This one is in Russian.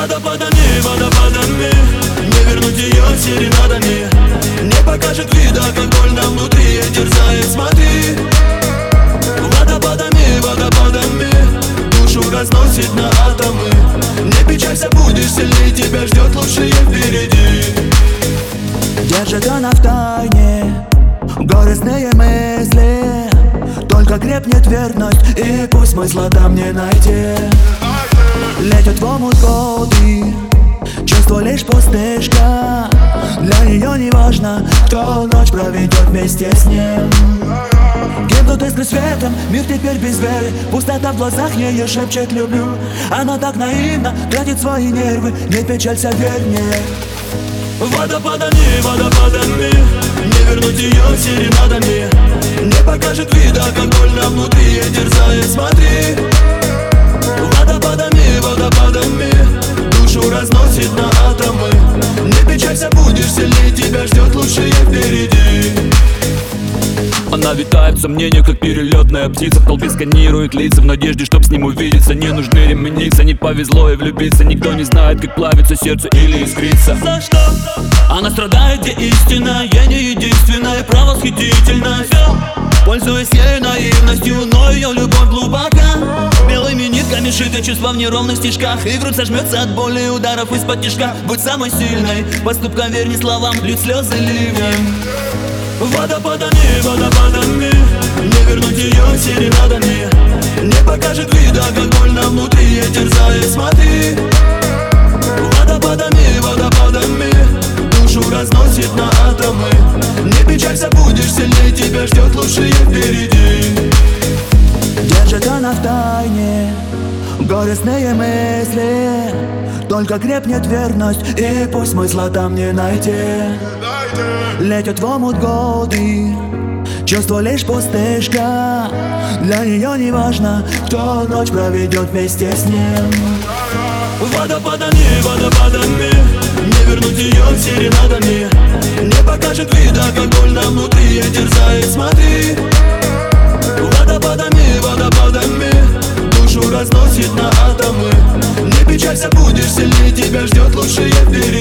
Водопадами, водопадами Не вернуть ее серенадами Не покажет вида, как больно внутри Терзает, смотри. Водопадами, водопадами Душу разносит на атомы. Не печалься, будешь сильнее Тебя ждет лучшее впереди. Держит она в тайне Горестные мысли. Только крепнет верность И пусть смысла там не найти Омут годы Чувство лишь пустышка Для нее не важно Кто ночь проведет вместе с ним Гибнут искры светом, мир теперь без веры Пустота в глазах ее шепчет люблю Она так наивна, тратит свои нервы Не печалься, верь мне Водопадами, водопадами Не вернуть ее серенадами Не покажет вида, как больно внутри Терзает, смотри сильнее Тебя ждет лучшее впереди. Она витает в сомнениях, как перелетная птица. В толпе сканирует лица в надежде, чтоб с ним увидеться. Не нужны ременицы, не повезло и влюбиться. Никто не знает, как плавится сердце или искрится. За что? Она страдает, где истина. Я не единственная, правосхитительная. Пользуясь ей наивностью, но ее любовь глубока Нитками шиты чувства в неровных стежках. И грудь сожмется от боли ударов из-под тишка Будь самой сильной, поступкам верь не словам. Льют слезы ливнем Водопадами, водопадами Не вернуть ее серенадами Не покажет вида, как больно внутри. Терзает, смотри. Водопадами, водопадами Душу разносит на атомы. Не печалься, будешь сильнее Тебя ждет лучшее впереди. Держит она в тайне Горестные мысли Только крепнет верность И пусть смысла там не найти Летят в омут годы Чувство лишь пустышка. Для нее не важно Кто ночь проведет вместе с ним. Водопадами, водопадами Не вернуть ее серенадами. Не покажет вида, как больно внутри Терзает, смотри разносит на атомы. Не печалься, будешь сильнее, тебя ждет лучшее впереди